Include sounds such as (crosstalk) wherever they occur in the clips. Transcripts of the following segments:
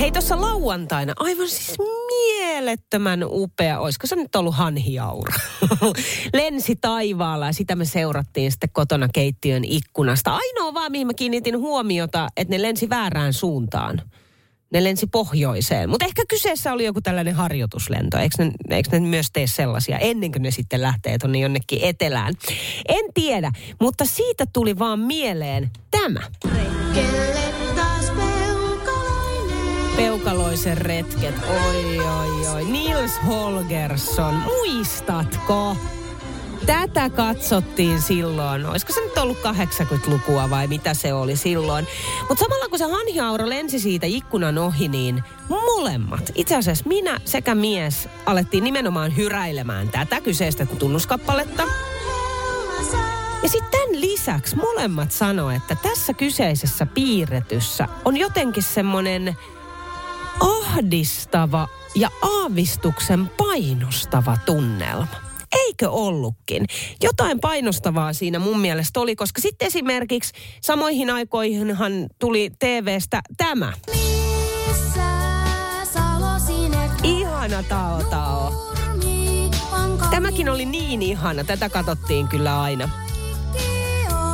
Hei, tuossa lauantaina, aivan siis mielettömän upea, olisiko se nyt ollut hanhiaura? (laughs) Lensi taivaalla ja sitä me seurattiin sitten kotona keittiön ikkunasta. Ainoa vaan, mihin mä kiinnitin huomiota, että ne lensi väärään suuntaan. Ne lensi pohjoiseen. Mutta ehkä kyseessä oli joku tällainen harjoituslento. Eikö ne, eikö ne myös tee sellaisia ennen kuin ne sitten lähtee tuonne jonnekin etelään? En tiedä, mutta siitä tuli vaan mieleen tämä. Peukaloisen retket, oi oi oi. Nils Holgersson, muistatko? Tätä katsottiin silloin. Olisiko se nyt ollut 80-lukua vai mitä se oli silloin? Mutta samalla kun se hanhiaura lensi siitä ikkunan ohi, niin molemmat, itse asiassa minä sekä mies, alettiin nimenomaan hyräilemään tätä kyseistä tunnuskappaletta. Ja sitten tämän lisäksi molemmat sanoivat, että tässä kyseisessä piirretyssä on jotenkin semmoinen ahdistava ja aavistuksen painostava tunnelma. Eikö ollutkin? Jotain painostavaa siinä mun mielestä oli, koska sitten esimerkiksi samoihin aikoihinhan tuli TVstä tämä. Ihana Tao Tao. Tämäkin oli niin ihana, tätä katsottiin kyllä aina.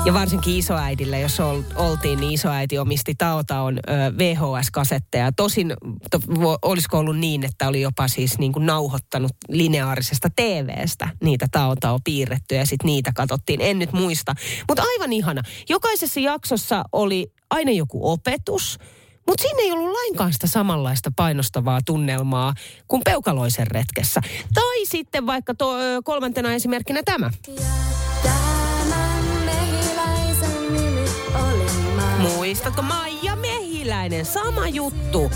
Ja varsinkin isoäidille, jos ol, oltiin, niin isoäiti omisti Taotaon VHS-kasetteja. Tosin to, olisiko ollut niin, että oli jopa siis niin kuin nauhoittanut lineaarisesta TVstä niitä Taotao piirrettyjä ja sitten niitä katsottiin. En nyt muista. Mutta aivan ihana. Jokaisessa jaksossa oli aina joku opetus. Mutta siinä ei ollut lainkaan sitä samanlaista painostavaa tunnelmaa kuin peukaloisen retkessä. Tai sitten vaikka to, kolmantena esimerkkinä tämä. Muistatko Maija Mehiläinen? Sama juttu.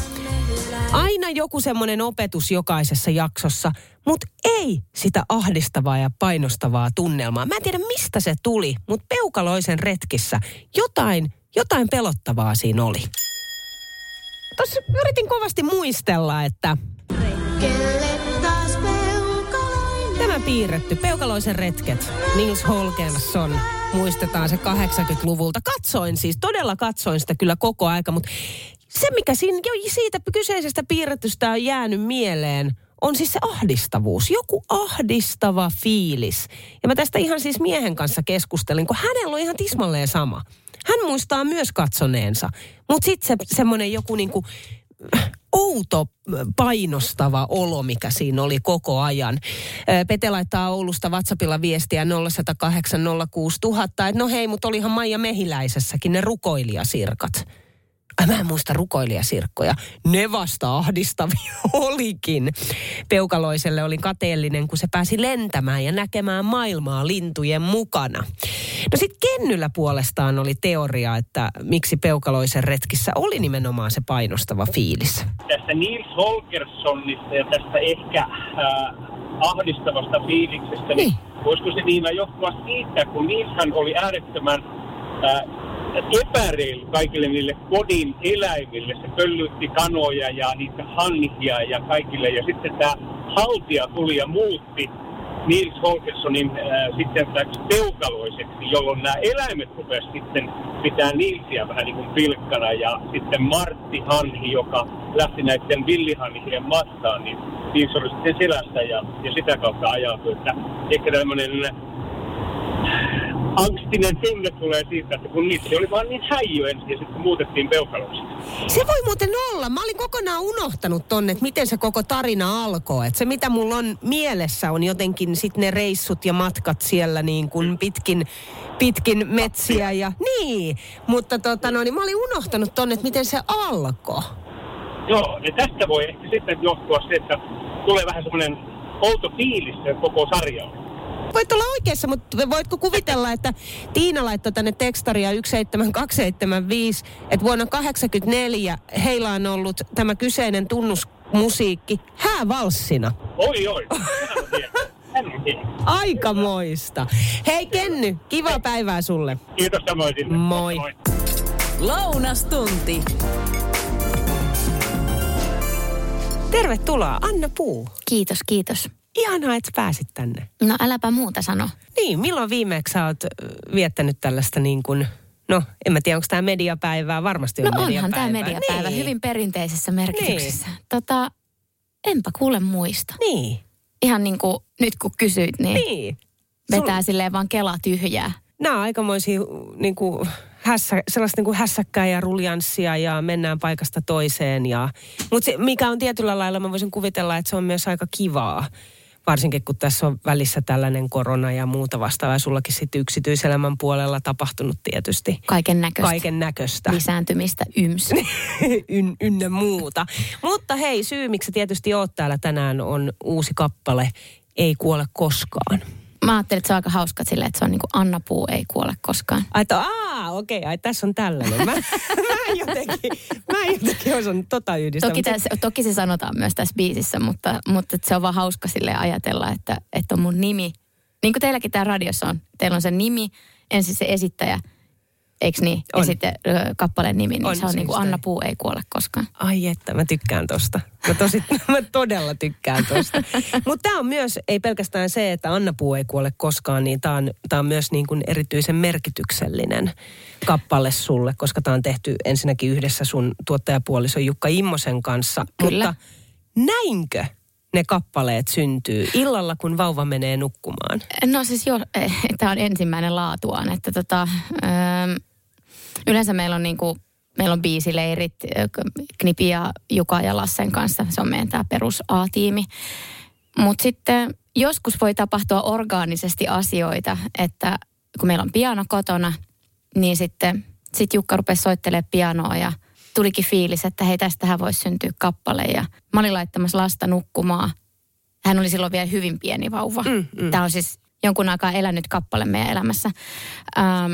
Aina joku semmoinen opetus jokaisessa jaksossa, mutta ei sitä ahdistavaa ja painostavaa tunnelmaa. Mä en tiedä mistä se tuli, mutta peukaloisen retkissä jotain, jotain pelottavaa siinä oli. Tuossa yritin kovasti muistella, että tämä piirretty, peukaloisen retket, Nils Holgersson, muistetaan se 80-luvulta. Katsoin siis, todella katsoin sitä kyllä koko aika, mutta se mikä siinä jo siitä kyseisestä piirretystä on jäänyt mieleen, on siis se ahdistavuus. Joku ahdistava fiilis. Ja mä tästä ihan siis miehen kanssa keskustelin, kun hänellä on ihan tismalleen sama. Hän muistaa myös katsoneensa. Mutta sitten se, semmoinen joku niinku outo painostava olo, mikä siinä oli koko ajan. Pete laittaa Oulusta WhatsAppilla viestiä 0108 että no hei, mutta olihan Maija Mehiläisessäkin ne rukoilijasirkat. Ai mä en muista rukoilijasirkkoja. Ne vasta ahdistavia (laughs) olikin. Peukaloiselle oli kateellinen, kun se pääsi lentämään ja näkemään maailmaa lintujen mukana. No sitten Kennyllä puolestaan oli teoria, että miksi Peukaloisen retkissä oli nimenomaan se painostava fiilis. Tästä Nils Holgerssonista ja tästä ehkä äh, ahdistavasta fiiliksestä, niin. niin voisiko se Niina johtua siitä, kun Nilshan oli äärettömän äh, epäreilu kaikille niille kodin eläimille. Se pöllytti kanoja ja niitä hanhia ja kaikille. Ja sitten tämä haltia tuli ja muutti Nils Holgerssonin äh, sitten peukaloiseksi, jolloin nämä eläimet rupesivat sitten pitää Nilsiä vähän niin kuin pilkkana. Ja sitten Martti Hanhi, joka lähti näiden villihanhien matkaan, niin Nils oli sitten selässä ja, ja sitä kautta ajautui, että ehkä tämmöinen angstinen tunne tulee siitä, että kun niitä oli vaan niin häijy ensin ja sitten muutettiin peukaloksi. Se voi muuten olla. Mä olin kokonaan unohtanut tonne, että miten se koko tarina alkoi. Että se mitä mulla on mielessä on jotenkin sitten ne reissut ja matkat siellä niin kuin pitkin, pitkin metsiä ja niin. Mutta tota no, niin mä olin unohtanut tonne, että miten se alkoi. Joo, ja tästä voi ehkä sitten johtua se, että tulee vähän semmoinen outo fiilis koko sarjalla voit olla oikeassa, mutta voitko kuvitella, että Tiina laittoi tänne tekstaria 17275, että vuonna 1984 heillä on ollut tämä kyseinen tunnus musiikki häävalssina. Oi, oi. Aikamoista. Hei Kenny, kiva päivää sulle. Kiitos samoin sinne. Moi. Lounastunti. Tervetuloa Anna Puu. Kiitos, kiitos. Ihanaa, että pääsit tänne. No äläpä muuta sano. Niin, milloin viimeksi sä oot viettänyt tällaista niin kuin, no en mä tiedä onko tämä mediapäivää, varmasti on No onhan mediapäivää. tämä mediapäivä niin. hyvin perinteisessä merkityksessä. Tota, enpä kuule muista. Niin, Ihan niin kuin nyt kun kysyit, niin, niin. vetää silleen vaan kela tyhjää. Nämä on aikamoisia niin kuin, hässä, sellaista niin kuin hässäkkää ja ruljanssia ja mennään paikasta toiseen. Ja, mutta se, mikä on tietyllä lailla, mä voisin kuvitella, että se on myös aika kivaa. Varsinkin kun tässä on välissä tällainen korona ja muuta vastaavaa. Ja sullakin sitten yksityiselämän puolella tapahtunut tietysti Kaiken näköistä. kaiken näköistä. Lisääntymistä yms. (laughs) Yn, ynnä muuta. Mutta hei, syy miksi tietysti oot täällä tänään on uusi kappale Ei kuole koskaan. Mä ajattelin, että se on aika hauska silleen, että se on niin kuin Anna Puu ei kuole koskaan. Ai, että, aa, okei, ai tässä on tällainen. Mä, (laughs) mä en jotenkin, mä en jotenkin osannut tota yhdistää. Toki, mutta- tässä, toki se sanotaan myös tässä biisissä, mutta, mutta se on vaan hauska sille ajatella, että, että on mun nimi. Niin kuin teilläkin tämä radiossa on. Teillä on se nimi, ensin se esittäjä, eikö niin? On. Ja sitten kappaleen nimi, niin On, se on se niin kuin Anna. Puu ei kuole koskaan. Ai että, mä tykkään tosta. Mä, tosi, (laughs) mä todella tykkään tosta. Mutta tämä on myös, ei pelkästään se, että Anna Puu ei kuole koskaan, niin tämä on, tää on myös niin kuin erityisen merkityksellinen kappale sulle, koska tämä on tehty ensinnäkin yhdessä sun tuottajapuolison Jukka Immosen kanssa. Kyllä. Mutta näinkö ne kappaleet syntyy illalla, kun vauva menee nukkumaan? No siis jo, tämä on ensimmäinen laatuaan, että tota, ö, yleensä meillä on niinku, meillä on biisileirit, ö, Knipi ja Juka ja Lassen kanssa, se on meidän tämä perus A-tiimi. Mutta sitten joskus voi tapahtua orgaanisesti asioita, että kun meillä on piano kotona, niin sitten sit Jukka rupesi soittelemaan pianoa ja tulikin fiilis, että hei tästähän voisi syntyä kappale. Ja mä olin laittamassa lasta nukkumaan. Hän oli silloin vielä hyvin pieni vauva. Mm, mm. Tämä on siis jonkun aikaa elänyt kappale meidän elämässä. Ähm,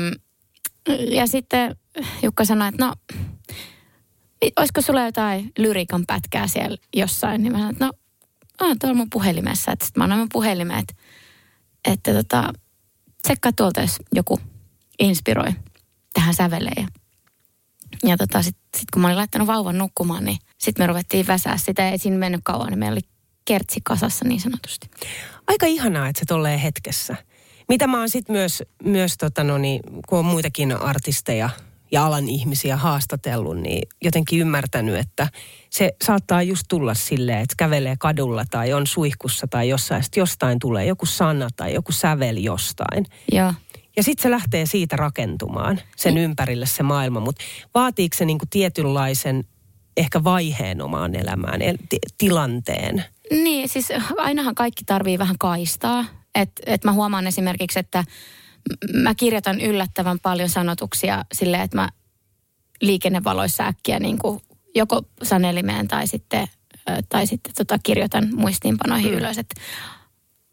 ja sitten Jukka sanoi, että no, olisiko sulla jotain lyriikan pätkää siellä jossain? Niin mä sanoin, että no, on tuolla mun puhelimessa. Sitten mä annoin mun puhelimen, että, että tota, tsekkaa tuolta, jos joku inspiroi tähän säveleen. Ja, tota, sitten sit kun mä olin laittanut vauvan nukkumaan, niin sitten me ruvettiin väsää sitä. Ei siinä mennyt kauan, niin meillä oli kertsi kasassa niin sanotusti. Aika ihanaa, että se tolleen hetkessä. Mitä mä oon sitten myös, myös tota no niin, kun on muitakin artisteja ja alan ihmisiä haastatellut, niin jotenkin ymmärtänyt, että se saattaa just tulla silleen, että kävelee kadulla tai on suihkussa tai jossain, sitten jostain tulee joku sana tai joku sävel jostain. Joo. Ja sitten se lähtee siitä rakentumaan, sen ympärille se maailma. Mutta vaatiiko se niinku tietynlaisen ehkä vaiheen omaan elämään, el- ti- tilanteen? Niin, siis ainahan kaikki tarvii vähän kaistaa. Et, et mä huomaan esimerkiksi, että mä kirjoitan yllättävän paljon sanotuksia silleen, että mä liikennevaloissa äkkiä niin kuin joko sanelimeen tai sitten, tai sitten tota kirjoitan muistiinpanoihin mm. ylös. Et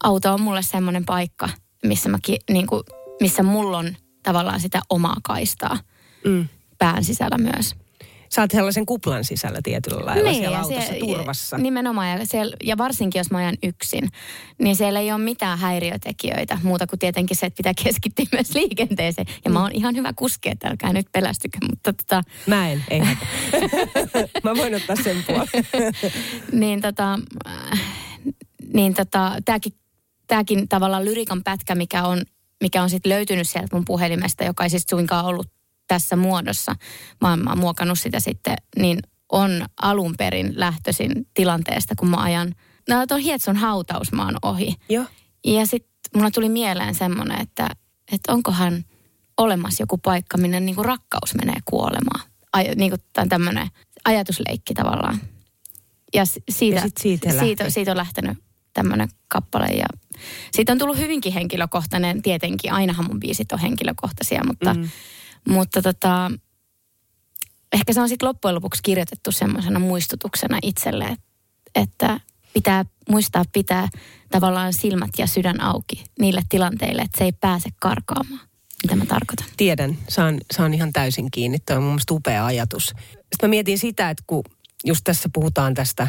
auto on mulle semmoinen paikka, missä, mä ki, niin kuin, missä mulla on tavallaan sitä omaa kaistaa Mm. pään sisällä myös. Oot sellaisen kuplan sisällä tietyllä lailla niin, siellä autossa siellä- turvassa. Nimenomaan, ja, siellä, ja varsinkin jos mä ajan yksin, niin siellä ei ole mitään häiriötekijöitä, muuta kuin tietenkin se, että pitää keskittyä (laughs) myös liikenteeseen. Ja Mm. mä oon ihan hyvä kuski, että älkää nyt pelästykö, mutta tota, Mä en, ei. Mä (laughs) voin ottaa sen puolen. (laughs) niin tota, äh, niin tota, tääkin, tääkin tavallaan lyrikan pätkä, mikä on, mikä on sitten löytynyt sieltä mun puhelimesta, joka ei siis suinkaan ollut tässä muodossa, vaan mä oon muokannut sitä sitten, niin on alun perin lähtöisin tilanteesta, kun mä ajan, no tuon Hietson hautausmaan ohi. Joo. Ja sitten mulla tuli mieleen semmoinen, että, että onkohan olemassa joku paikka, minne niin kuin rakkaus menee kuolemaan. Ai, niin kuin tämmöinen ajatusleikki tavallaan. Ja siitä, Ja sit siitä siitä, lähti. siitä on lähtenyt tämmöinen kappale. Ja siitä on tullut hyvinkin henkilökohtainen. Tietenkin ainahan mun biisit on henkilökohtaisia, mutta, mm. mutta tota, ehkä se on sitten loppujen lopuksi kirjoitettu semmoisena muistutuksena itselle, että, pitää muistaa pitää tavallaan silmät ja sydän auki niille tilanteille, että se ei pääse karkaamaan. Mitä mä tarkoitan? Tiedän, saan, saan ihan täysin kiinni. Tuo on mun mielestä upea ajatus. Sitten mä mietin sitä, että kun just tässä puhutaan tästä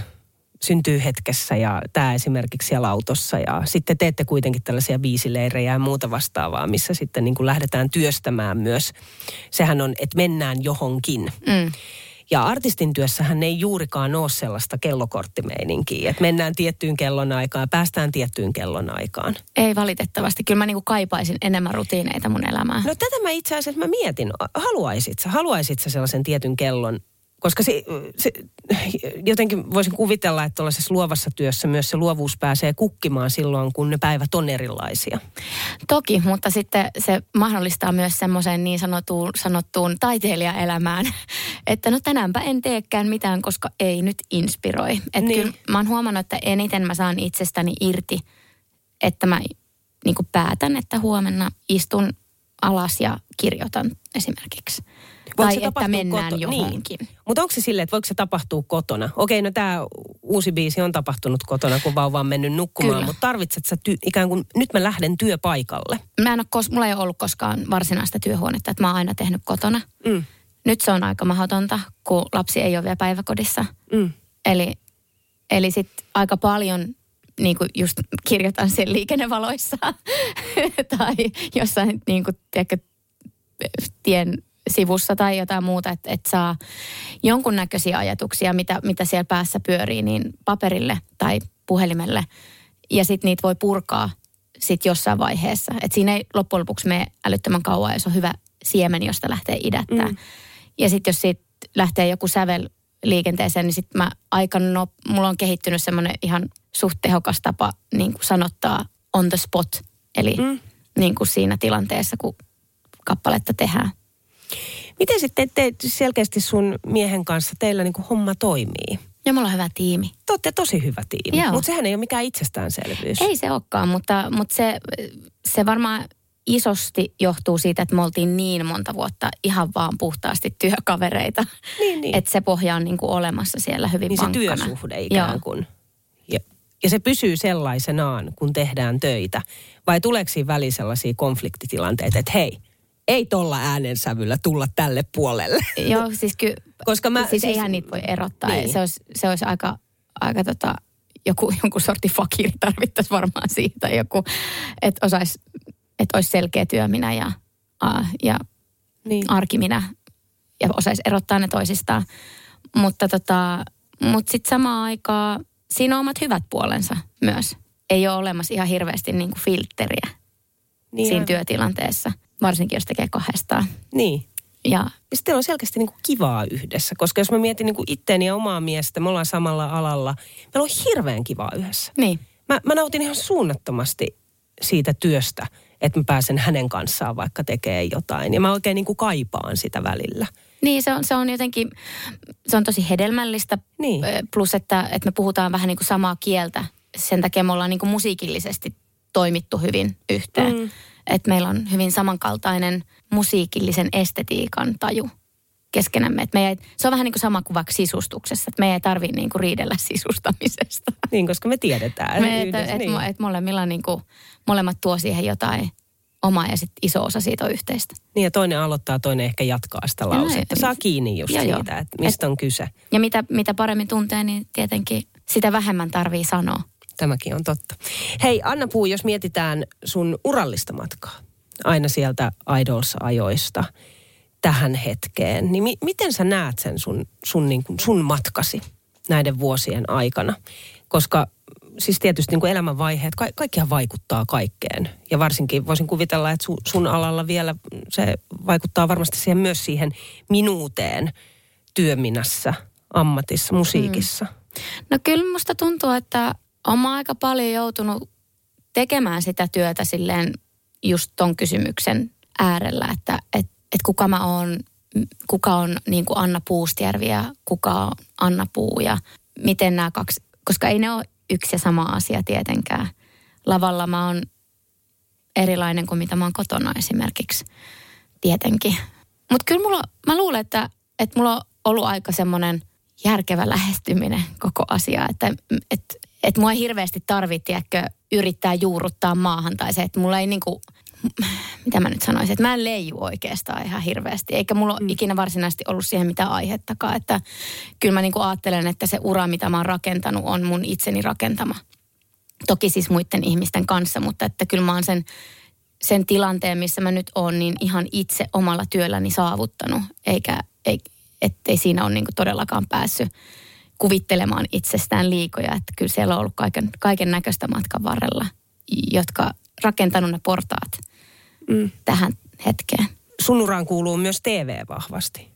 syntyy hetkessä ja tämä esimerkiksi siellä autossa ja sitten teette kuitenkin tällaisia biisileirejä ja muuta vastaavaa, missä sitten niin kuin lähdetään työstämään myös. Sehän on, että mennään johonkin. Mm. Ja artistin työssähän ei juurikaan ole sellaista kellokorttimeininkiä, että mennään tiettyyn kellonaikaan ja päästään tiettyyn kellonaikaan. Ei valitettavasti. Kyllä mä niinku kaipaisin enemmän rutiineita mun elämään. No tätä mä itse asiassa mä mietin, haluaisit sä, haluaisit sä sellaisen tietyn kellon, koska se, se, jotenkin voisin kuvitella, että tuollaisessa luovassa työssä myös se luovuus pääsee kukkimaan silloin, kun ne päivät on erilaisia. Toki, mutta sitten se mahdollistaa myös semmoiseen niin sanottuun, sanottuun taiteilijaelämään, (laughs) että no tänäänpä en teekään mitään, koska ei nyt inspiroi. Että Niin. kyllä mä oon huomannut, että eniten mä saan itsestäni irti, että mä niin päätän, että huomenna istun alas ja kirjoitan esimerkiksi. Voiko tai se että mennään koto- johonkin. Niin. Mutta onko se silleen, että voiko se tapahtua kotona? Okei, no tämä uusi biisi on tapahtunut kotona, kun vauva on mennyt nukkumaan, mutta tarvitset sä ty- ikään kuin, nyt mä lähden työpaikalle. Mä en ole, kos- mulla ei ole ollut koskaan varsinaista työhuonetta, että mä oon aina tehnyt kotona. Mm. Nyt se on aika mahdotonta, kun lapsi ei ole vielä päiväkodissa. Mm. Eli, eli sitten aika paljon niin kuin just kirjoitan sen liikennevaloissa (laughs) tai jossain niin kuin, tiedätkö, tien sivussa tai jotain muuta, että et saa jonkunnäköisiä ajatuksia, mitä, mitä siellä päässä pyörii, niin paperille tai puhelimelle. Ja sitten niitä voi purkaa sitten jossain vaiheessa. Et siinä ei loppujen lopuksi mene älyttömän kauan, jos on hyvä siemen, josta lähtee idättää. Mm. Ja sitten jos siitä lähtee joku sävel liikenteeseen, niin sitten mä aika no, mulla on kehittynyt semmoinen ihan suht tehokas tapa niin kuin sanottaa on the spot. Eli mm. niin kuin siinä tilanteessa, kun kappaletta tehdään. Miten sitten te selkeästi sun miehen kanssa teillä niin kuin homma toimii? Ja mulla on hyvä tiimi. Te olette tosi hyvä tiimi, mutta sehän ei ole mikään itsestäänselvyys. Ei se olekaan, mutta, mutta se, se varmaan isosti johtuu siitä, että me oltiin niin monta vuotta ihan vaan puhtaasti työkavereita. Niin, niin. Että se pohja on niin kuin olemassa siellä hyvin niin se vankkana. työsuhde ikään Joo. kuin. Ja, ja se pysyy sellaisenaan, kun tehdään töitä. Vai tuleeko siinä väliin sellaisia konfliktitilanteita, että hei, ei tolla äänensävyllä tulla tälle puolelle. Joo, siis kyllä, Koska mä, siis, siis eihän niitä voi erottaa. Niin. Se, olisi, se olisi aika, aika tota, joku, jonkun sortin fakiri tarvittaisi varmaan siitä. Joku, että osaisi, että olisi selkeä työ minä ja, ja Niin. arki minä ja osaisi erottaa ne toisistaan. Mutta tota, mut sitten samaan aikaan siinä on omat hyvät puolensa myös. Ei ole olemassa ihan hirveästi niinku filtteriä niin, siinä aivan. työtilanteessa, varsinkin jos tekee kahdestaan. Niin. Ja sitten on selkeästi niin kuin kivaa yhdessä, koska jos mä mietin niin kuin itteeni ja omaa miestä, me ollaan samalla alalla, meillä on hirveän kivaa yhdessä. niin, Mä, mä nautin ihan suunnattomasti siitä työstä, että mä pääsen hänen kanssaan vaikka tekee jotain. Ja mä oikein niin kuin kaipaan sitä välillä. Niin, se on, se on jotenkin, se on tosi hedelmällistä. Niin. Plus, että, että me puhutaan vähän niin kuin samaa kieltä. Sen takia me ollaan niin kuin musiikillisesti toimittu hyvin yhteen. Mm. Että meillä on hyvin samankaltainen musiikillisen estetiikan taju keskenämme. Että me ei, se on vähän niin kuin sama kuin vaikka sisustuksessa. Että me ei tarvitse niin kuin riidellä (laughs) sisustamisesta. Niin, koska me tiedetään Me, että, yhdessä. et, niin. mo- et molemmilla niin kuin, molemmat tuo siihen jotain omaa ja sitten iso osa siitä on yhteistä. niin, ja toinen aloittaa, toinen ehkä jatkaa sitä lausetta. Saa kiinni just Joo, siitä, että mistä on kyse. Ja mitä, mitä paremmin tuntee, niin tietenkin sitä vähemmän tarvii sanoa. Tämäkin on totta. Hei, Anna Puu, jos mietitään sun urallista matkaa, aina sieltä Idols-ajoista tähän hetkeen, niin mi- miten sä näet sen sun, sun, niin kuin, sun matkasi näiden vuosien aikana? Koska siis tietysti niin kuin elämänvaiheet, ka- kaikkihan vaikuttaa kaikkeen. Ja varsinkin voisin kuvitella, että su- sun alalla vielä se vaikuttaa varmasti siihen myös siihen minuuteen työminässä, ammatissa, musiikissa. No kyllä musta tuntuu, että on aika paljon joutunut tekemään sitä työtä silleen just ton kysymyksen äärellä, että et, et kuka mä oon, kuka on niin kuin Anna Puustjärvi ja kuka on Anna Puu ja miten nämä kaksi, koska ei ne ole yksi ja sama asia tietenkään. Lavalla mä oon erilainen kuin mitä mä oon kotona esimerkiksi, tietenkin. Mutta kyllä mulla, mä luulen, että, että mulla on ollut aika semmoinen järkevä lähestyminen koko asiaa, että et, et mua ei hirveästi tarvitse yrittää juurruttaa maahan tai se, että mulla ei niinku, mitä mä nyt sanoisin, että mä en leiju oikeastaan ihan hirveästi. Eikä mulla mm. ikinä varsinaisesti ollut siihen mitään aihettakaan. Että kyllä mä niin kuin ajattelen, että se ura, mitä mä oon rakentanut, on mun itseni rakentama. Toki siis muiden ihmisten kanssa, mutta että kyllä mä oon sen, sen tilanteen, missä mä nyt oon, niin ihan itse omalla työlläni saavuttanut. Eikä, ei, ettei siinä ole niin kuin todellakaan päässyt kuvittelemaan itsestään liikoja. Että kyllä siellä on ollut kaiken, kaiken näköistä matkan varrella, jotka rakentanut ne portaat mm. tähän hetkeen. Sun uraan kuuluu myös TV vahvasti.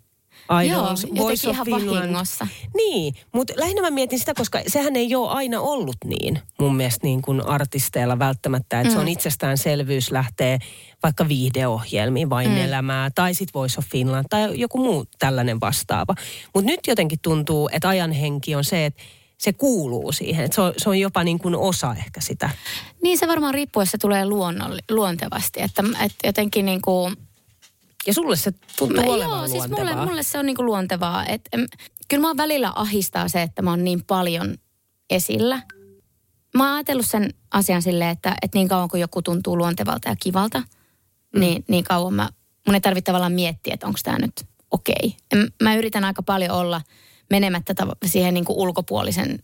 Idols, Joo, Voice of ihan Finland. vahingossa. Niin, mutta lähinnä mä mietin sitä, koska sehän ei ole aina ollut niin mun mielestä niin kuin artisteilla välttämättä, että mm. se on mm. itsestäänselvyys lähtee vaikka viihdeohjelmiin, vain mm. elämää, tai sitten Voice of Finland, tai joku muu tällainen vastaava. Mutta nyt jotenkin tuntuu, että ajan henki on se, että se kuuluu siihen. Että se, on, se on jopa niin kuin osa ehkä sitä. Niin se varmaan riippuu, jos se tulee luonnoll, luontevasti. Että, että jotenkin niin kuin... Ja sulle se tuntuu mä, olevan Joo, siis mulle, mulle se on niin kuin luontevaa. Että, kyllä mä välillä ahistaa se, että mä oon niin paljon esillä. Mä oon ajatellut sen asian silleen, että, että niin kauan kuin joku tuntuu luontevalta ja kivalta, mm. niin, niin kauan mä, mun ei tarvitse tavallaan miettiä, että onko tämä nyt okei. Okay. Mä yritän aika paljon olla – menemättä siihen niin kuin ulkopuolisen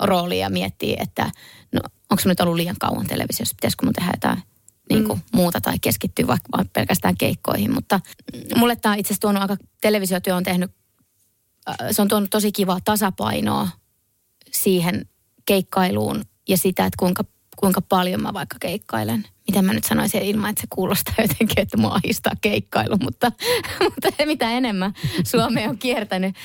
rooliin ja miettii, että no, onko nyt ollut liian kauan televisiossa, pitäisikö mun tehdä jotain niin kuin mm. muuta tai keskittyä vaikka pelkästään keikkoihin. Mutta mulle tämä on itse asiassa tuonut aika, televisiotyö on tehnyt, äh, se on tuonut tosi kivaa tasapainoa siihen keikkailuun ja sitä, että kuinka, kuinka paljon mä vaikka keikkailen miten mä nyt sanoisin ilman, että se kuulostaa (laughs) jotenkin, että mua ahistaa keikkailu, mutta, (laughs) mutta mitä enemmän Suomea on kiertänyt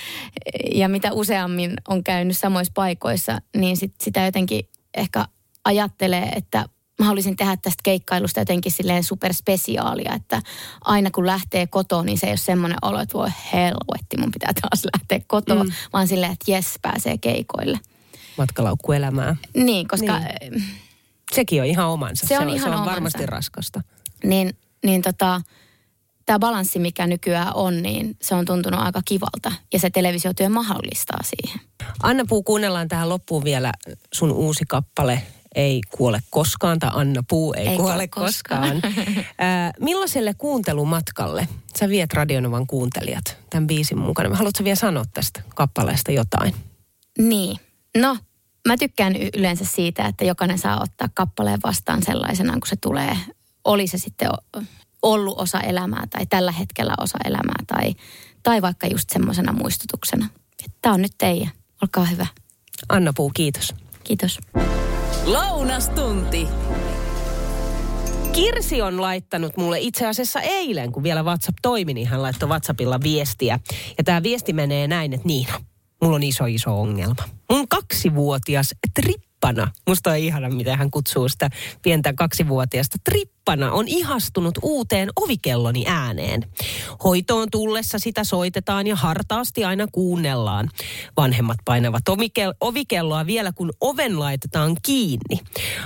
ja mitä useammin on käynyt samoissa paikoissa, niin sit, sitä jotenkin ehkä ajattelee, että mä haluaisin tehdä tästä keikkailusta jotenkin silleen superspesiaalia, että aina kun lähtee kotoa, niin se ei ole semmoinen olo, että voi helvetti, mun pitää taas lähteä kotoa, mm. vaan silleen, että jes, pääsee keikoille. Matkalaukkuelämää. Niin, koska... Niin Sekin on ihan omansa. Se on, se on, ihan se on omansa. varmasti raskasta. Niin, niin tota, tämä balanssi, mikä nykyään on, niin se on tuntunut aika kivalta. Ja se televisiotyö mahdollistaa siihen. Anna Puu, kuunnellaan tähän loppuun vielä sun uusi kappale. Ei kuole koskaan, tai Anna Puu ei, ei kuole koskaan. koskaan. äh, millaiselle kuuntelumatkalle sä viet Radionovan kuuntelijat tämän biisin mukana? Haluatko vielä sanoa tästä kappaleesta jotain? Niin. No, Mä tykkään yleensä siitä, että jokainen saa ottaa kappaleen vastaan sellaisena, kun se tulee. Oli se sitten ollut osa elämää tai tällä hetkellä osa elämää tai, tai vaikka just semmoisena muistutuksena. Tämä on nyt teidän. Olkaa hyvä. Anna Puu, kiitos. Kiitos. Lounastunti. Kirsi on laittanut mulle itse asiassa eilen, kun vielä WhatsApp toimi, niin hän laittoi WhatsAppilla viestiä. Ja tämä viesti menee näin, että Niina, mulla on iso iso ongelma. Mun kaksivuotias trippana, musta on ihana, miten hän kutsuu sitä pientä kaksivuotiasta trippana, on ihastunut uuteen ovikelloni ääneen. Hoitoon tullessa sitä soitetaan ja hartaasti aina kuunnellaan. Vanhemmat painavat ovikelloa vielä, kun oven laitetaan kiinni.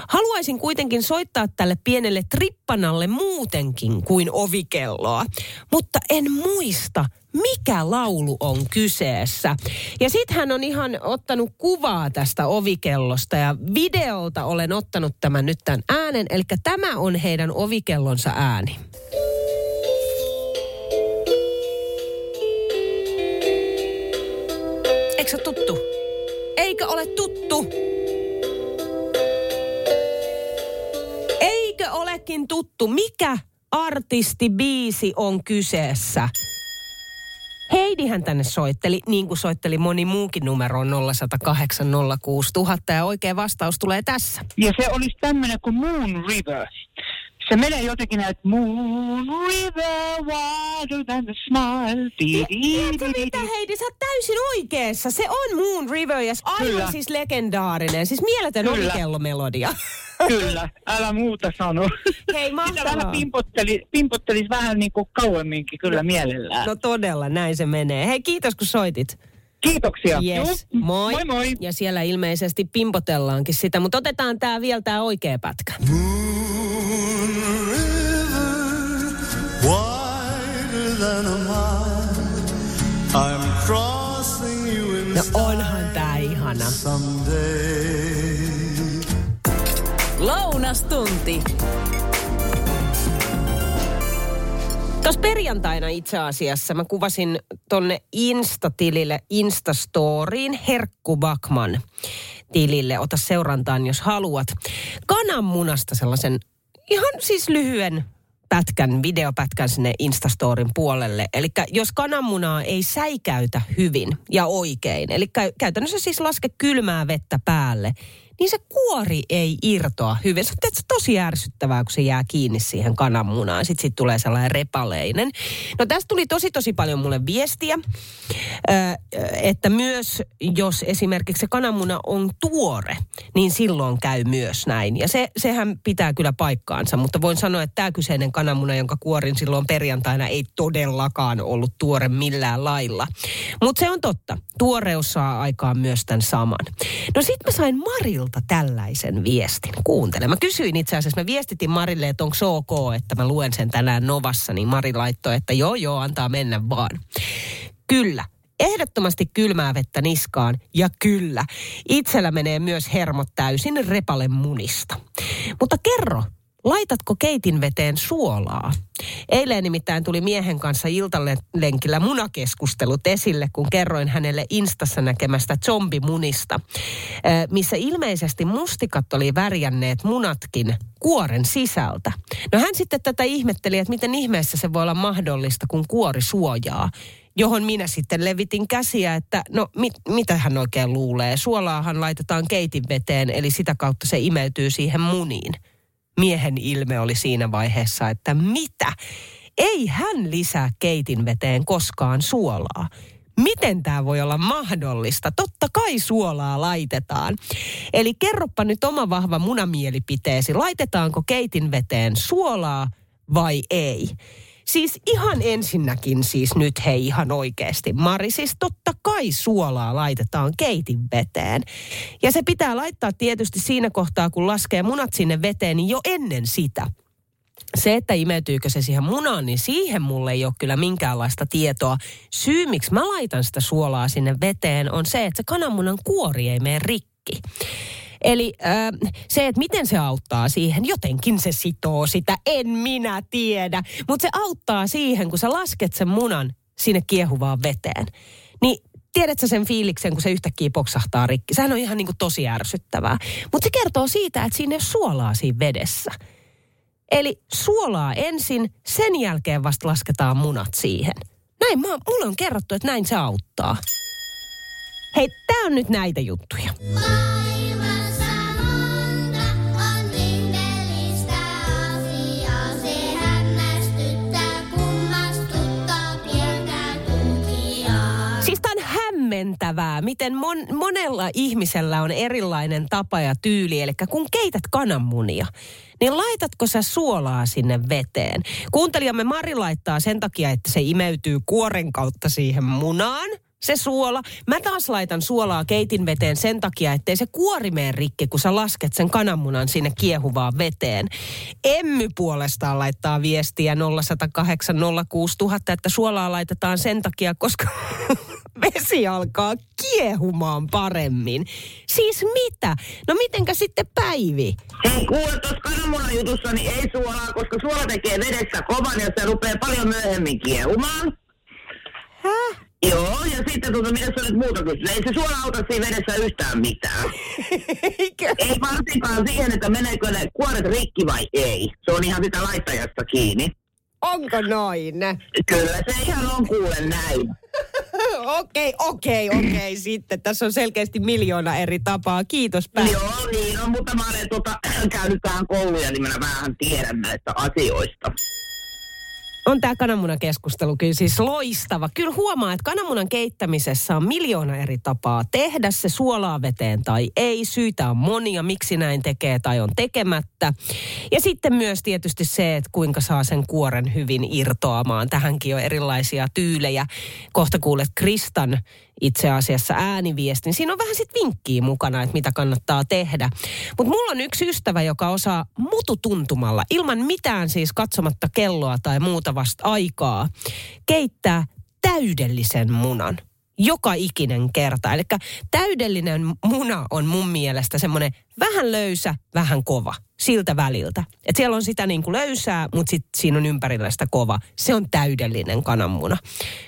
Haluaisin kuitenkin soittaa tälle pienelle trippanalle muutenkin kuin ovikelloa, mutta en muista, mikä laulu on kyseessä. Ja sitten hän on ihan ottanut kuvaa tästä ovikellosta ja videolta olen ottanut tämän nyt tämän äänen. Eli tämä on heidän ovikellonsa ääni. Eikö se tuttu? Eikö ole tuttu? Eikö olekin tuttu? Mikä artisti biisi on kyseessä? Heidihän tänne soitteli, niin kuin soitteli moni muukin numero 0108 06000 ja oikea vastaus tulee tässä. Ja se olisi tämmöinen kuin Moon River. Se menee jotenkin näin, että Moon River, wider than the smile. Tiedätkö mitä Heidi, sä oot täysin oikeassa. Se on Moon River ja aivan Kyllä. siis legendaarinen. Siis mieletön ovikellomelodia. (laughs) Kyllä, älä muuta sano. Hei, mahtavaa. Täällä pimpotteli, pimpottelis vähän niin kuin kauemminkin kyllä mielellään. No todella, näin se menee. Hei, kiitos kun soitit. Kiitoksia. Yes. Moi. moi. Moi Ja siellä ilmeisesti pimpotellaankin sitä, mutta otetaan tää vielä tää oikea pätkä. No onhan tää ihana. Lounastunti. Tuossa perjantaina itse asiassa mä kuvasin tonne Insta-tilille, Instastoriin, Herkku Bakman tilille. Ota seurantaan, jos haluat. Kananmunasta sellaisen ihan siis lyhyen pätkän, videopätkän sinne Instastorin puolelle. Eli jos kananmunaa ei säikäytä hyvin ja oikein, eli käytännössä siis laske kylmää vettä päälle, niin se kuori ei irtoa hyvin. Se on tosi ärsyttävää, kun se jää kiinni siihen kananmunaan. Sitten sit tulee sellainen repaleinen. No tästä tuli tosi tosi paljon mulle viestiä, että myös jos esimerkiksi se kananmuna on tuore, niin silloin käy myös näin. Ja se, sehän pitää kyllä paikkaansa, mutta voin sanoa, että tämä kyseinen kananmuna, jonka kuorin silloin perjantaina, ei todellakaan ollut tuore millään lailla. Mutta se on totta. Tuoreus saa aikaan myös tämän saman. No sitten mä sain Marilta Marilta tällaisen viestin. Kuuntele. Mä kysyin itse asiassa, mä viestitin Marille, että onko se ok, että mä luen sen tänään Novassa, niin Mari laittoi, että joo joo, antaa mennä vaan. Kyllä, ehdottomasti kylmää vettä niskaan ja kyllä, itsellä menee myös hermot täysin repale munista. Mutta kerro, laitatko keitin veteen suolaa? Eilen nimittäin tuli miehen kanssa iltalenkillä munakeskustelut esille, kun kerroin hänelle Instassa näkemästä zombimunista, missä ilmeisesti mustikat oli värjänneet munatkin kuoren sisältä. No hän sitten tätä ihmetteli, että miten ihmeessä se voi olla mahdollista, kun kuori suojaa johon minä sitten levitin käsiä, että no mit, mitä hän oikein luulee. Suolaahan laitetaan keitin veteen, eli sitä kautta se imeytyy siihen muniin miehen ilme oli siinä vaiheessa, että mitä? Ei hän lisää keitin veteen koskaan suolaa. Miten tämä voi olla mahdollista? Totta kai suolaa laitetaan. Eli kerropa nyt oma vahva munamielipiteesi. Laitetaanko keitin veteen suolaa vai ei? Siis ihan ensinnäkin siis nyt hei ihan oikeasti. Mari, siis totta kai suolaa laitetaan keitin veteen. Ja se pitää laittaa tietysti siinä kohtaa, kun laskee munat sinne veteen, niin jo ennen sitä. Se, että imeytyykö se siihen munaan, niin siihen mulle ei ole kyllä minkäänlaista tietoa. Syy, miksi mä laitan sitä suolaa sinne veteen, on se, että se kananmunan kuori ei mene rikki. Eli äh, se, että miten se auttaa siihen, jotenkin se sitoo sitä, en minä tiedä. Mutta se auttaa siihen, kun sä lasket sen munan sinne kiehuvaan veteen. Niin tiedätkö sen fiiliksen, kun se yhtäkkiä poksahtaa rikki? Sehän on ihan niin kuin tosi ärsyttävää. Mutta se kertoo siitä, että siinä ei ole suolaa siinä vedessä. Eli suolaa ensin, sen jälkeen vasta lasketaan munat siihen. Näin mä, mulle on kerrottu, että näin se auttaa. Hei, tää on nyt näitä juttuja. Hämmentävää, miten mon, monella ihmisellä on erilainen tapa ja tyyli. Eli kun keität kananmunia, niin laitatko sä suolaa sinne veteen? Kuuntelijamme Mari laittaa sen takia, että se imeytyy kuoren kautta siihen munaan se suola. Mä taas laitan suolaa keitin veteen sen takia, ettei se kuori mene rikki, kun sä lasket sen kananmunan sinne kiehuvaan veteen. Emmy puolestaan laittaa viestiä 0108 06000, että suolaa laitetaan sen takia, koska (laughs) vesi alkaa kiehumaan paremmin. Siis mitä? No mitenkä sitten Päivi? Hei kuule, tuossa kananmunan jutussa niin ei suolaa, koska suola tekee vedessä kovan ja se rupeaa paljon myöhemmin kiehumaan. Häh? Joo, ja sitten tuota, mitä sä olet muuta kysynyt? Ei se suola auta siinä vedessä yhtään mitään. Eikö? Ei varsinkaan siihen, että meneekö ne kuoret rikki vai ei. Se on ihan sitä laittajasta kiinni. Onko noin? Kyllä se ihan on kuule näin. (laughs) Okei, okei, okei sitten. Tässä on selkeästi miljoona eri tapaa. Kiitos Päivi. Joo, niin on, mutta mä olen tuota, käynyt vähän kouluja, niin mä vähän tiedän näistä asioista on tämä kananmunan keskustelu kyllä siis loistava. Kyllä huomaa, että kananmunan keittämisessä on miljoona eri tapaa tehdä se suolaa veteen tai ei. Syitä on monia, miksi näin tekee tai on tekemättä. Ja sitten myös tietysti se, että kuinka saa sen kuoren hyvin irtoamaan. Tähänkin on erilaisia tyylejä. Kohta kuulet Kristan itse asiassa ääniviestin. Siinä on vähän sitten vinkkiä mukana, että mitä kannattaa tehdä. Mutta mulla on yksi ystävä, joka osaa mututuntumalla, ilman mitään siis katsomatta kelloa tai muuta vasta aikaa, keittää täydellisen munan joka ikinen kerta. Eli täydellinen muna on mun mielestä semmoinen vähän löysä, vähän kova siltä väliltä. Et siellä on sitä niin kuin löysää, mutta sit siinä on ympärillä sitä kova. Se on täydellinen kananmuna.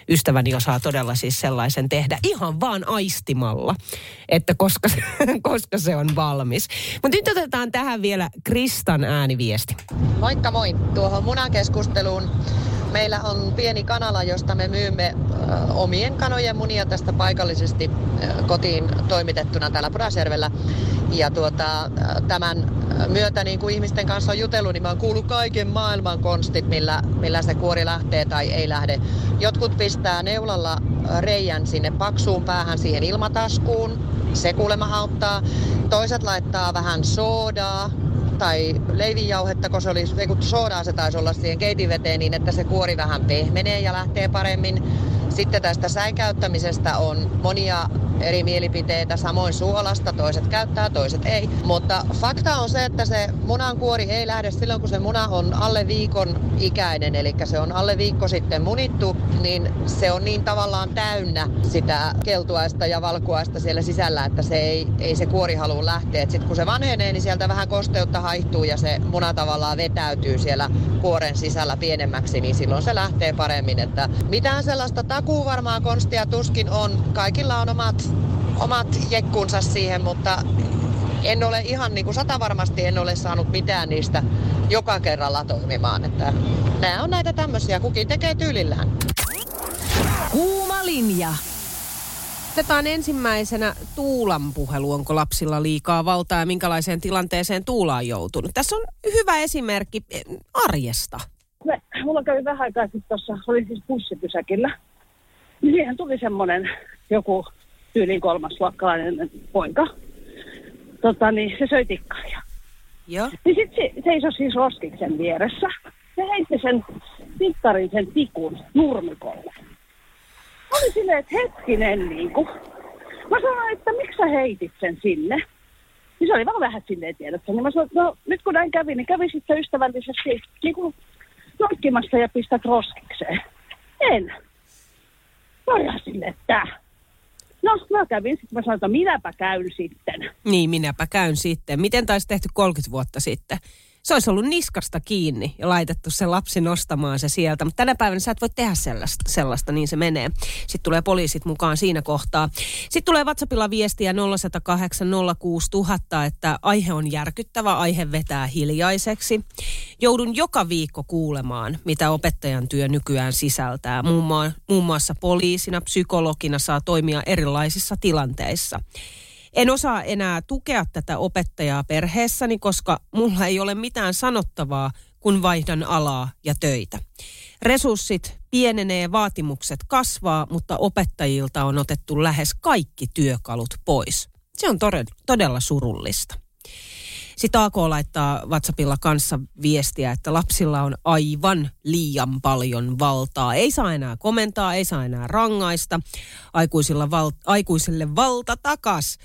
Ystäväni osaa todella siis sellaisen tehdä ihan vaan aistimalla, että koska, (laughs) koska se on valmis. Mutta nyt otetaan tähän vielä Kristan ääniviesti. Moikka moi. Tuohon munakeskusteluun. Meillä on pieni kanala, josta me myymme ö, omien kanojen munia tästä paikallisesti ö, kotiin toimitettuna täällä Pudasjärvellä. Ja tuota, ö, tämän myötä niin kuin ihmisten kanssa on jutellut, niin mä oon kuullut kaiken maailman konstit, millä, millä se kuori lähtee tai ei lähde. Jotkut pistää neulalla reijän sinne paksuun päähän siihen ilmataskuun. Se kuulemma auttaa. Toiset laittaa vähän soodaa, tai leivinjauhetta, kun se oli, ei kun soodaa se taisi olla siihen keitinveteen, niin että se kuori vähän pehmenee ja lähtee paremmin. Sitten tästä säikäyttämisestä on monia eri mielipiteitä, samoin suolasta, toiset käyttää, toiset ei. Mutta fakta on se, että se munan kuori ei lähde silloin, kun se muna on alle viikon ikäinen, eli se on alle viikko sitten munittu, niin se on niin tavallaan täynnä sitä keltuaista ja valkuaista siellä sisällä, että se ei, ei se kuori halua lähteä. Sitten kun se vanhenee, niin sieltä vähän kosteutta haihtuu ja se muna tavallaan vetäytyy siellä kuoren sisällä pienemmäksi, niin silloin se lähtee paremmin. Että mitään sellaista takuu varmaa konstia tuskin on. Kaikilla on omat, omat jekkunsa siihen, mutta en ole ihan niin kuin sata varmasti en ole saanut mitään niistä joka kerralla toimimaan. Että nämä on näitä tämmöisiä, kukin tekee tyylillään. Kuuma linja. Otetaan ensimmäisenä Tuulan puhelu, onko lapsilla liikaa valtaa ja minkälaiseen tilanteeseen Tuula on joutunut. Tässä on hyvä esimerkki eh, arjesta. Me, mulla kävi vähän aikaa sitten tuossa, oli siis bussipysäkillä. Niin siihen tuli semmoinen joku tyyliin kolmas luokkalainen poika. Tota, niin se söi tikkaria. Joo. Niin sitten se seisoi siis roskiksen vieressä. Se heitti sen tikkarin, sen tikun nurmikolle. Mä olin silleen, että hetkinen niinku. Mä sanoin, että miksi sä heitit sen sinne? Niin se oli vaan vähän silleen tiedätkö. Niin mä sanoin, että no nyt kun näin kävi, niin kävi sitten ystävällisesti niin kuin nokkimassa ja pistät roskikseen. En. Mä olin ihan silleen, että No, mä kävin sitten, mä sanoin, että minäpä käyn sitten. Niin, minäpä käyn sitten. Miten taisi tehty 30 vuotta sitten? Se olisi ollut niskasta kiinni ja laitettu se lapsi nostamaan se sieltä. Mutta tänä päivänä sä et voi tehdä sellaista, sellaista niin se menee. Sitten tulee poliisit mukaan siinä kohtaa. Sitten tulee WhatsAppilla viestiä 0108 06000, että aihe on järkyttävä, aihe vetää hiljaiseksi. Joudun joka viikko kuulemaan, mitä opettajan työ nykyään sisältää. Muun, muassa poliisina, psykologina saa toimia erilaisissa tilanteissa. En osaa enää tukea tätä opettajaa perheessäni, koska mulla ei ole mitään sanottavaa, kun vaihdan alaa ja töitä. Resurssit pienenee, vaatimukset kasvaa, mutta opettajilta on otettu lähes kaikki työkalut pois. Se on todella surullista. Sitten AK laittaa WhatsAppilla kanssa viestiä, että lapsilla on aivan liian paljon valtaa. Ei saa enää komentaa, ei saa enää rangaista. Aikuisilla val, aikuisille valta takas.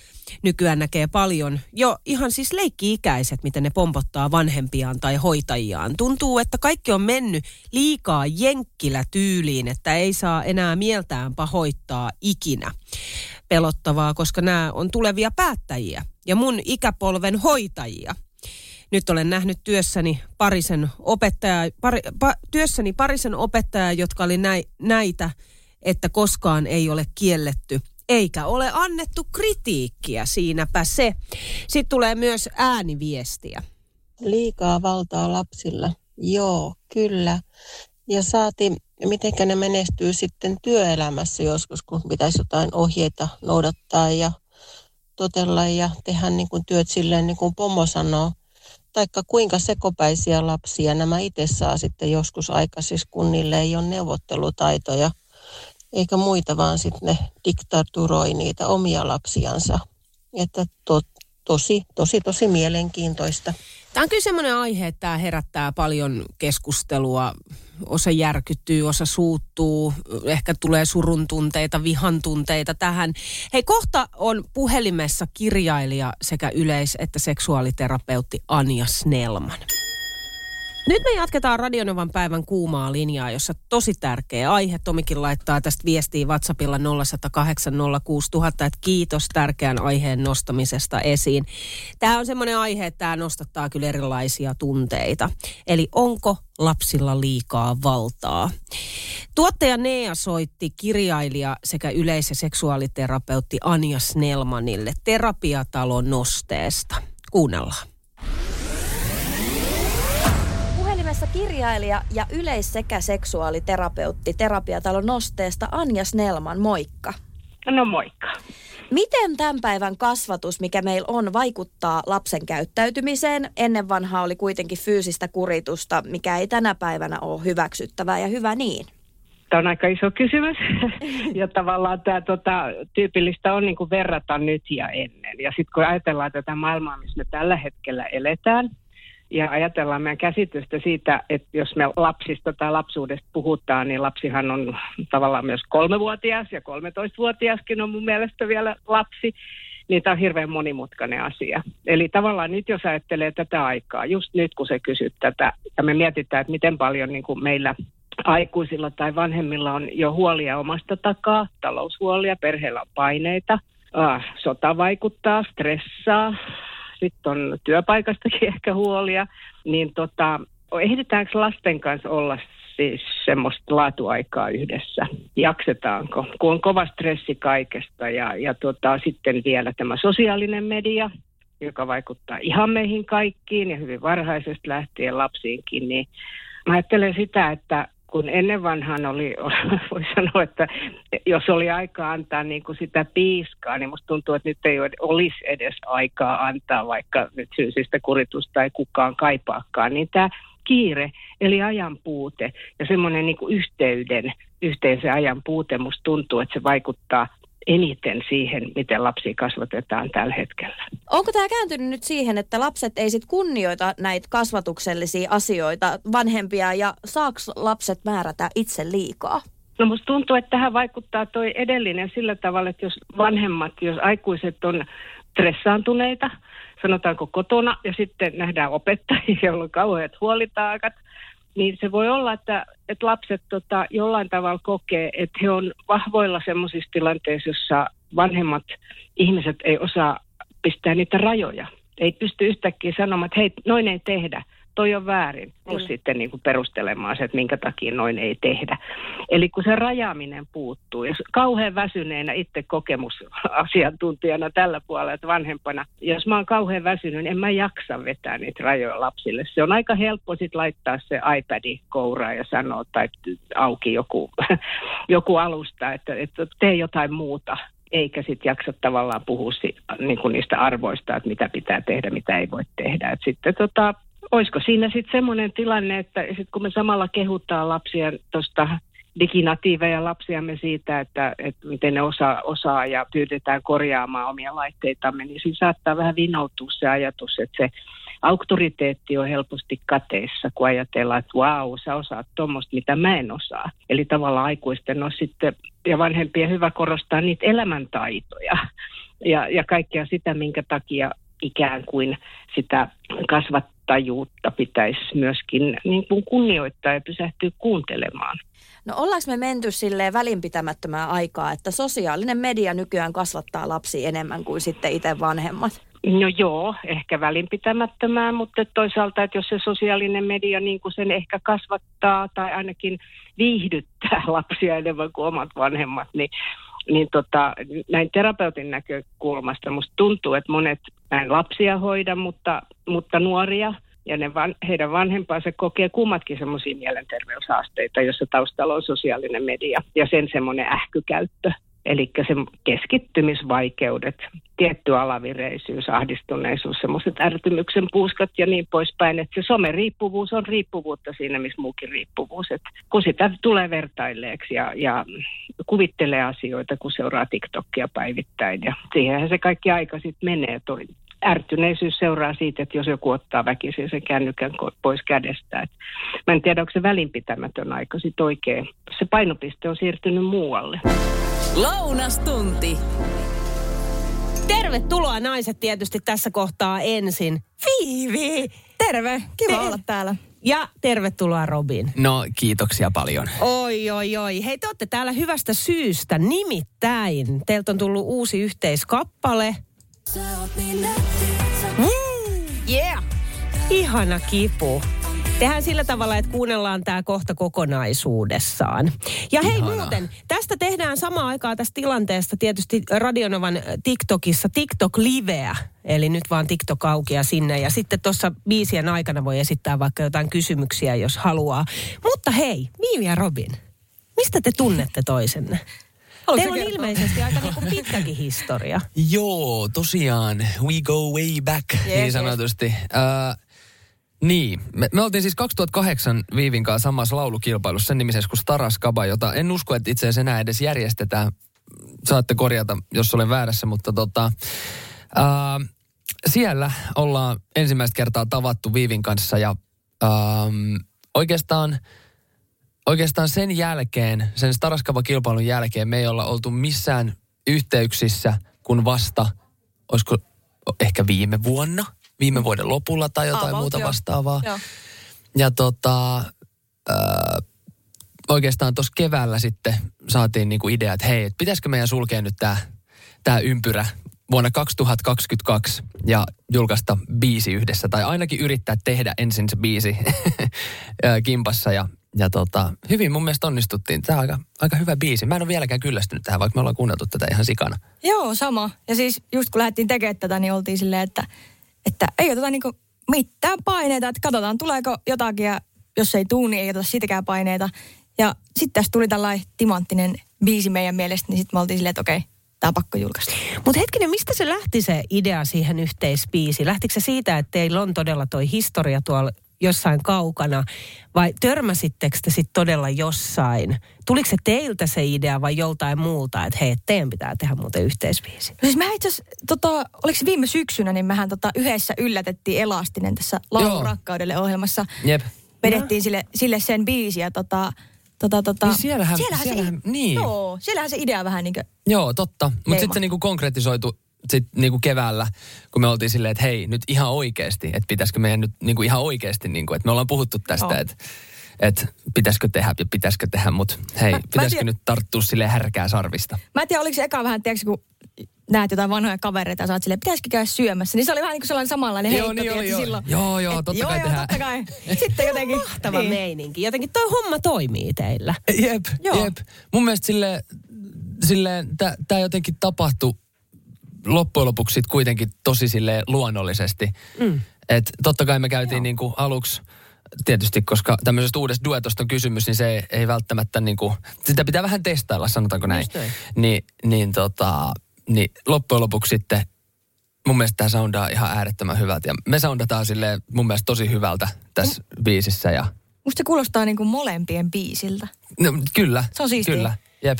Nykyään näkee paljon jo ihan siis leikki-ikäiset, miten ne pompottaa vanhempiaan tai hoitajiaan. Tuntuu, että kaikki on mennyt liikaa jenkkilä tyyliin, että ei saa enää mieltään pahoittaa ikinä. Pelottavaa, koska nämä on tulevia päättäjiä ja mun ikäpolven hoitajia. Nyt olen nähnyt työssäni parisen opettaja, pari, pa, työssäni parisen opettajaa, jotka oli näi, näitä, että koskaan ei ole kielletty eikä ole annettu kritiikkiä, siinäpä se. Sitten tulee myös ääniviestiä. Liikaa valtaa lapsilla. Joo, kyllä. Ja saati, miten ne menestyy sitten työelämässä joskus, kun pitäisi jotain ohjeita noudattaa ja totella ja tehdä niin kuin työt silleen niin kuin pomo sanoo. Taikka kuinka sekopäisiä lapsia nämä itse saa sitten joskus aikaisissa, kun niille ei ole neuvottelutaitoja eikä muita, vaan sitten ne diktaturoi niitä omia lapsiansa. Että to, tosi, tosi, tosi mielenkiintoista. Tämä on kyllä semmoinen aihe, että tämä herättää paljon keskustelua. Osa järkyttyy, osa suuttuu, ehkä tulee surun tunteita, vihan tunteita tähän. Hei, kohta on puhelimessa kirjailija sekä yleis- että seksuaaliterapeutti Anja Snellman. Nyt me jatketaan Radionovan päivän kuumaa linjaa, jossa tosi tärkeä aihe. Tomikin laittaa tästä viestiä WhatsAppilla 0108 06000, että kiitos tärkeän aiheen nostamisesta esiin. Tämä on semmoinen aihe, että tämä nostattaa kyllä erilaisia tunteita. Eli onko lapsilla liikaa valtaa? Tuottaja Nea soitti kirjailija sekä yleis- ja seksuaaliterapeutti Anja Snellmanille terapiatalon nosteesta. Kuunnellaan. Puhelimessa kirjailija ja yleis- sekä seksuaaliterapeutti terapiatalon nosteesta Anja Snellman, moikka. No moikka. Miten tämän päivän kasvatus, mikä meillä on, vaikuttaa lapsen käyttäytymiseen? Ennen vanhaa oli kuitenkin fyysistä kuritusta, mikä ei tänä päivänä ole hyväksyttävää ja hyvä niin. Tämä on aika iso kysymys. (laughs) ja tavallaan tämä tota, tyypillistä on niin kuin verrata nyt ja ennen. Ja sitten kun ajatellaan tätä maailmaa, missä me tällä hetkellä eletään, ja ajatellaan meidän käsitystä siitä, että jos me lapsista tai lapsuudesta puhutaan, niin lapsihan on tavallaan myös kolmevuotias ja 13-vuotiaskin on mun mielestä vielä lapsi niin tämä on hirveän monimutkainen asia. Eli tavallaan nyt jos ajattelee tätä aikaa, just nyt kun se kysyt tätä, ja me mietitään, että miten paljon niin kuin meillä aikuisilla tai vanhemmilla on jo huolia omasta takaa, taloushuolia, perheellä on paineita, ah, sota vaikuttaa, stressaa, sitten on työpaikastakin (laughs) ehkä huolia, niin tota, ehditäänkö lasten kanssa olla siis semmoista laatuaikaa yhdessä? Jaksetaanko? Kun on kova stressi kaikesta ja, ja tota, sitten vielä tämä sosiaalinen media, joka vaikuttaa ihan meihin kaikkiin ja hyvin varhaisesta lähtien lapsiinkin, niin mä ajattelen sitä, että kun ennen vanhaan oli, (laughs) voi sanoa, että jos oli aika antaa niin kuin sitä piiskaa, niin musta tuntuu, että nyt ei olisi edes aikaa antaa, vaikka nyt fyysistä kuritusta ei kukaan kaipaakaan, niin tämä kiire, eli ajan puute ja semmoinen niin kuin yhteyden, yhteisen ajan puute, musta tuntuu, että se vaikuttaa eniten siihen, miten lapsia kasvatetaan tällä hetkellä. Onko tämä kääntynyt nyt siihen, että lapset ei sit kunnioita näitä kasvatuksellisia asioita vanhempia ja saako lapset määrätä itse liikaa? No musta tuntuu, että tähän vaikuttaa toi edellinen sillä tavalla, että jos vanhemmat, jos aikuiset on stressaantuneita, sanotaanko kotona, ja sitten nähdään opettajia, (laughs) joilla on kauheat huolitaakat, niin se voi olla, että, että lapset tota, jollain tavalla kokee, että he on vahvoilla sellaisissa tilanteissa, jossa vanhemmat ihmiset ei osaa pistää niitä rajoja. Ei pysty yhtäkkiä sanomaan, että hei, noin ei tehdä toi on väärin, plus mm. sitten niin kuin perustelemaan se, että minkä takia noin ei tehdä. Eli kun se rajaaminen puuttuu, jos kauhean väsyneenä itse kokemusasiantuntijana tällä puolella, että vanhempana, jos mä oon kauhean väsynyt, niin en mä jaksa vetää niitä rajoja lapsille. Se on aika helppo sitten laittaa se iPadi kouraan ja sanoa, tai auki joku, (laughs) joku alusta, että, että tee jotain muuta eikä sitten jaksa tavallaan puhua si, niin kuin niistä arvoista, että mitä pitää tehdä, mitä ei voi tehdä. Et sitten tota, olisiko siinä sitten semmoinen tilanne, että sit kun me samalla kehuttaa lapsia tuosta diginatiiveja lapsiamme siitä, että, että miten ne osaa, osaa ja pyydetään korjaamaan omia laitteitamme, niin siinä saattaa vähän vinoutua se ajatus, että se auktoriteetti on helposti kateissa, kun ajatellaan, että vau, sä osaat tuommoista, mitä mä en osaa. Eli tavallaan aikuisten on sitten, ja vanhempien hyvä korostaa niitä elämäntaitoja ja, ja kaikkea sitä, minkä takia ikään kuin sitä kasvattajuutta pitäisi myöskin niin kuin kunnioittaa ja pysähtyä kuuntelemaan. No ollaanko me menty silleen välinpitämättömää aikaa, että sosiaalinen media nykyään kasvattaa lapsia enemmän kuin sitten itse vanhemmat? No joo, ehkä välinpitämättömää, mutta toisaalta, että jos se sosiaalinen media niin kuin sen ehkä kasvattaa tai ainakin viihdyttää (laughs) lapsia enemmän kuin omat vanhemmat, niin niin tota, näin terapeutin näkökulmasta musta tuntuu, että monet näin lapsia hoida, mutta, mutta nuoria ja ne van, heidän vanhempansa kokee kummatkin semmoisia mielenterveyshaasteita, jossa taustalla on sosiaalinen media ja sen semmoinen ähkykäyttö. Eli se keskittymisvaikeudet, tietty alavireisyys, ahdistuneisuus, semmoiset ärtymyksen puuskat ja niin poispäin. Että se someriippuvuus on riippuvuutta siinä, missä muukin riippuvuus. Et kun sitä tulee vertailleeksi ja, ja kuvittelee asioita, kun seuraa TikTokia päivittäin. Ja siihenhän se kaikki aika sitten menee. Toi ärtyneisyys seuraa siitä, että jos joku ottaa väkisin sen kännykän pois kädestä. Et mä en tiedä, onko se välinpitämätön aika sitten oikein. Se painopiste on siirtynyt muualle. Lounastunti. Tervetuloa naiset tietysti tässä kohtaa ensin. Viivi! Terve, kiva Te- olla täällä. Ja tervetuloa Robin. No, kiitoksia paljon. Oi, oi, oi. Hei, te olette täällä hyvästä syystä. Nimittäin, teiltä on tullut uusi yhteiskappale. Woo! Yeah! Ihana kipu. Tehdään sillä tavalla, että kuunnellaan tämä kohta kokonaisuudessaan. Ja hei Ihanaa. muuten, tästä tehdään samaan aikaan tästä tilanteesta tietysti Radionovan TikTokissa TikTok-liveä. Eli nyt vaan TikTok auki ja sinne. Ja sitten tuossa biisien aikana voi esittää vaikka jotain kysymyksiä, jos haluaa. Mutta hei, Viivi ja Robin, mistä te tunnette toisenne? Teillä on ilmeisesti aika niinku pitkäkin historia. (laughs) Joo, tosiaan. We go way back, Yes, niin yes. sanotusti. Äh, niin, me, me oltiin siis 2008 Viivin kanssa samassa laulukilpailussa sen nimisessä kuin Staras Kaba, jota en usko, että itse asiassa enää edes järjestetään. Saatte korjata, jos olen väärässä, mutta tota, äh, siellä ollaan ensimmäistä kertaa tavattu Viivin kanssa ja ähm, oikeastaan, oikeastaan sen jälkeen, sen Staraskava-kilpailun jälkeen me ei olla oltu missään yhteyksissä, kun vasta, olisiko ehkä viime vuonna, viime vuoden lopulla tai jotain About, muuta joo. vastaavaa. Joo. Ja tota, äh, oikeastaan tuossa keväällä sitten saatiin niinku idea, että hei, et pitäisikö meidän sulkea nyt tämä tää ympyrä vuonna 2022 ja julkaista biisi yhdessä. Tai ainakin yrittää tehdä ensin se biisi (laughs) kimpassa ja, ja tota, hyvin mun mielestä onnistuttiin. Tämä on aika, aika hyvä biisi. Mä en ole vieläkään kyllästynyt tähän, vaikka me ollaan kuunneltu tätä ihan sikana. Joo, sama. Ja siis just kun lähdettiin tekemään tätä, niin oltiin silleen, että, että ei oteta niinku mitään paineita, että katsotaan tuleeko jotakin ja jos ei tuu, niin ei oteta sitäkään paineita. Ja sitten tässä tuli tällainen timanttinen biisi meidän mielestä, niin sitten me oltiin silleen, että okei, tämä on pakko julkaista. Mutta hetkinen, mistä se lähti se idea siihen yhteispiisiin? Lähtikö se siitä, että teillä on todella toi historia tuolla jossain kaukana, vai törmäsittekö te sitten todella jossain? Tuliko se teiltä se idea vai joltain muulta, että hei, teidän pitää tehdä muuten yhteisbiisi? No siis mehän itse tota, oliko se viime syksynä, niin mehän tota, yhdessä yllätettiin Elastinen tässä Laulu rakkaudelle ohjelmassa. Jep. Vedettiin sille, sille sen biisi ja tota, tota, tota, Niin siellähän- siellähän, siellähän- se, niin. Joo, siellähän se idea vähän niin kuin, Joo, totta. Mutta sitten se niinku konkretisoitu sit niinku keväällä, kun me oltiin silleen, että hei, nyt ihan oikeasti, että pitäisikö meidän nyt niinku ihan oikeasti, niinku, että me ollaan puhuttu tästä, Joo. että että pitäisikö tehdä ja pitäisikö tehdä, mutta hei, Mä- mä pitäisikö tiedän- nyt tarttua sille härkää sarvista? Mä en tiedä, oliko se eka vähän, tiedätkö, kun näet jotain vanhoja kavereita ja sä oot silleen, pitäisikö käydä syömässä. Niin se oli vähän niin kuin sellainen samanlainen Joo, heitto, niin oli, joo. silloin. Joo, joo, totta joo, kai joo, tehdään. totta kai. Sitten jotenkin. (laughs) Mahtava meininki. Jotenkin toi homma toimii teillä. Jep, Joo. jep. Mun mielestä silleen, silleen tämä jotenkin tapahtui loppujen lopuksi sit kuitenkin tosi silleen luonnollisesti. Mm. Et totta kai me käytiin niinku aluksi, tietysti koska tämmöisestä uudesta duetosta on kysymys, niin se ei, ei välttämättä niinku, sitä pitää vähän testailla, sanotaanko näin. Ni, niin tota, niin loppujen lopuksi sitten mun mielestä tämä soundaa ihan äärettömän hyvältä. Ja me soundataan silleen mun mielestä tosi hyvältä tässä biisissä ja Musta se kuulostaa niin kuin molempien biisiltä. no, kyllä. Se on siistiä. Kyllä, jep.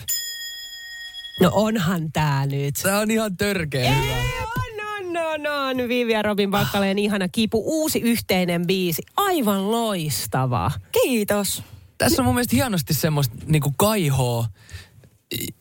No onhan tää nyt. Tämä on ihan törkeä hyvä. On, on, on, on. Vivi ja Robin Pakkaleen ihana kipu. Uusi yhteinen biisi. Aivan loistava. Kiitos. Tässä on mun mielestä hienosti semmoista niinku kaihoa,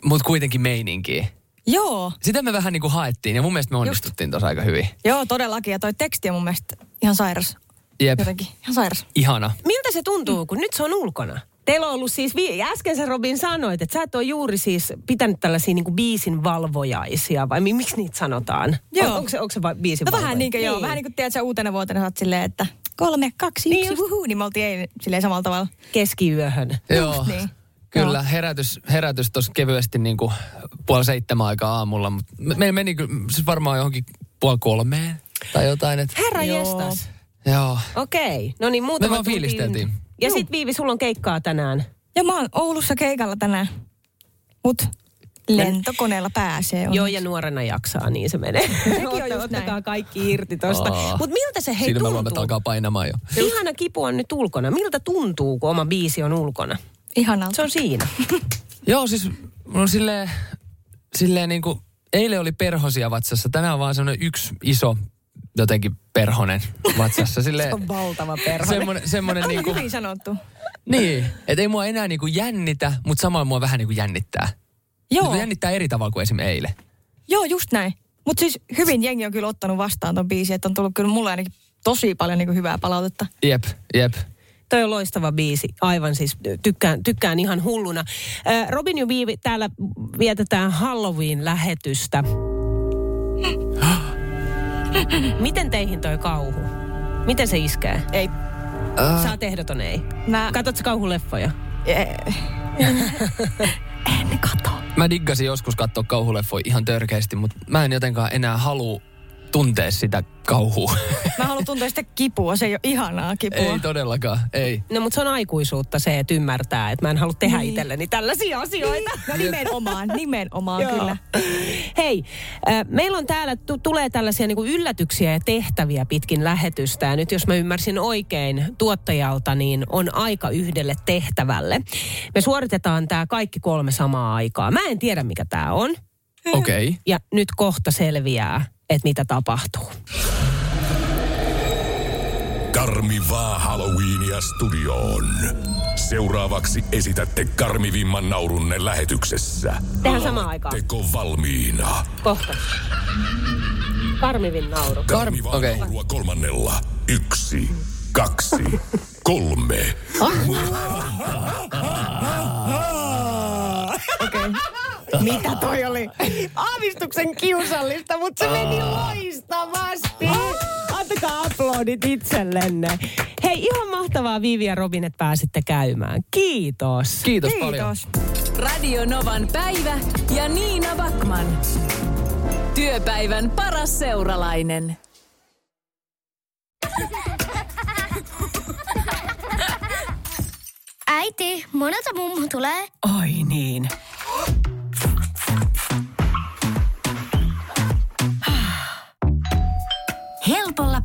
mutta kuitenkin meininkiä. Joo. Sitä me vähän niinku haettiin ja mun mielestä me onnistuttiin tuossa aika hyvin. Joo, todellakin. Ja toi teksti on mun mielestä ihan sairas. Jep, Jotenkin ihan sairas. ihana. Miltä se tuntuu, kun nyt se on ulkona? Teillä on ollut siis, vi- äsken sä Robin sanoit, että sä et ole juuri siis pitänyt tällaisia niin biisin valvojaisia, vai mi- miksi niitä sanotaan? Joo. On, onko se, onko se biisin No vähän niin kuin joo. Vähän niin kuin tiedät sä uutena vuotena sä silleen, että kolme, kaksi, Niin yksi, just. wuhuu, niin me oltiin eilen silleen samalla tavalla. Keskiyöhön. Joo, niin. kyllä. Herätys, herätys tuossa kevyesti niinku puoli seitsemän aikaa aamulla, mutta me, meillä meni kyllä siis varmaan johonkin puoli kolmeen tai jotain. Et, Herra Joo. jestas. joo. Okei. No niin, muutama Me vaan tunti- fiilisteltiin. Ja sit Viivi, sulla on keikkaa tänään. Ja mä oon Oulussa keikalla tänään. Mut lentokoneella pääsee. Joo, ja nuorena jaksaa, niin se menee. Sekin on just Ottakaa näin. kaikki irti tosta. Aa. Mutta miltä se hei Siinä tuntuu? alkaa painamaan jo. Ihana kipu on nyt ulkona. Miltä tuntuu, kun oma biisi on ulkona? Ihanalta. Se on siinä. (laughs) Joo, siis on silleen, silleen niin kuin, eilen oli perhosia vatsassa, tänään on vaan semmoinen yksi iso jotenkin perhonen vatsassa. (laughs) Silleen, Se on valtava perhone. semmoinen, semmoinen On niin kuin, hyvin sanottu. niin, että ei mua enää niin kuin jännitä, mutta samalla mua vähän niin kuin jännittää. Joo, Niin kuin jännittää eri tavalla kuin esim. eilen. joo just näin. Mutta siis hyvin jengi on kyllä ottanut vastaan ton biisin, että on tullut kyllä mulle ainakin tosi paljon niin kuin hyvää palautetta. Jep, jep. Toi on loistava biisi. Aivan siis tykkään, tykkään ihan hulluna. Äh, Robin ja Viivi, täällä vietetään Halloween-lähetystä. (gasps) (laughs) Miten teihin toi kauhu? Miten se iskee? Ei. Äh. Sä oot ehdoton ei. Mä... Katsotko kauhuleffoja? (laughs) En kato. Mä diggasin joskus katsoa kauhuleffoja ihan törkeästi, mutta mä en jotenkaan enää halua tuntea sitä kauhua. Mä haluan tuntea sitä kipua, se ei ole ihanaa kipua. ei todellakaan, ei. No mutta se on aikuisuutta se, että ymmärtää, että mä en halua tehdä Niin. itselleni tällaisia asioita. No nimenomaan, nimenomaan Joo. kyllä. Hei, äh, meillä on täällä, tu- tulee tällaisia niinku yllätyksiä ja tehtäviä pitkin lähetystä. Ja nyt jos mä ymmärsin oikein tuottajalta, niin on aika yhdelle tehtävälle. Me suoritetaan tämä kaikki kolme samaa aikaa. Mä en tiedä, mikä tämä on. Okei. Okay. Ja nyt kohta selviää, että mitä tapahtuu. Karmivaa Halloweenia studioon. Seuraavaksi esitätte karmivimman naurunne lähetyksessä. Tehdään samaan aikaan. Teko valmiina. Kohta. Karmivin nauru. Karmivaa okei. naurua kolmannella. Yksi, kaksi, kolme. (laughs) Mitä toi oli? Aavistuksen kiusallista, mutta se meni loistavasti. Antakaa aplodit itsellenne. Hei, ihan mahtavaa Viivi ja Robin, että pääsitte käymään. Kiitos. Kiitos, paljon. Radio Novan päivä ja Niina Backman. Työpäivän paras seuralainen. Äiti, monelta mummu tulee? Oi niin.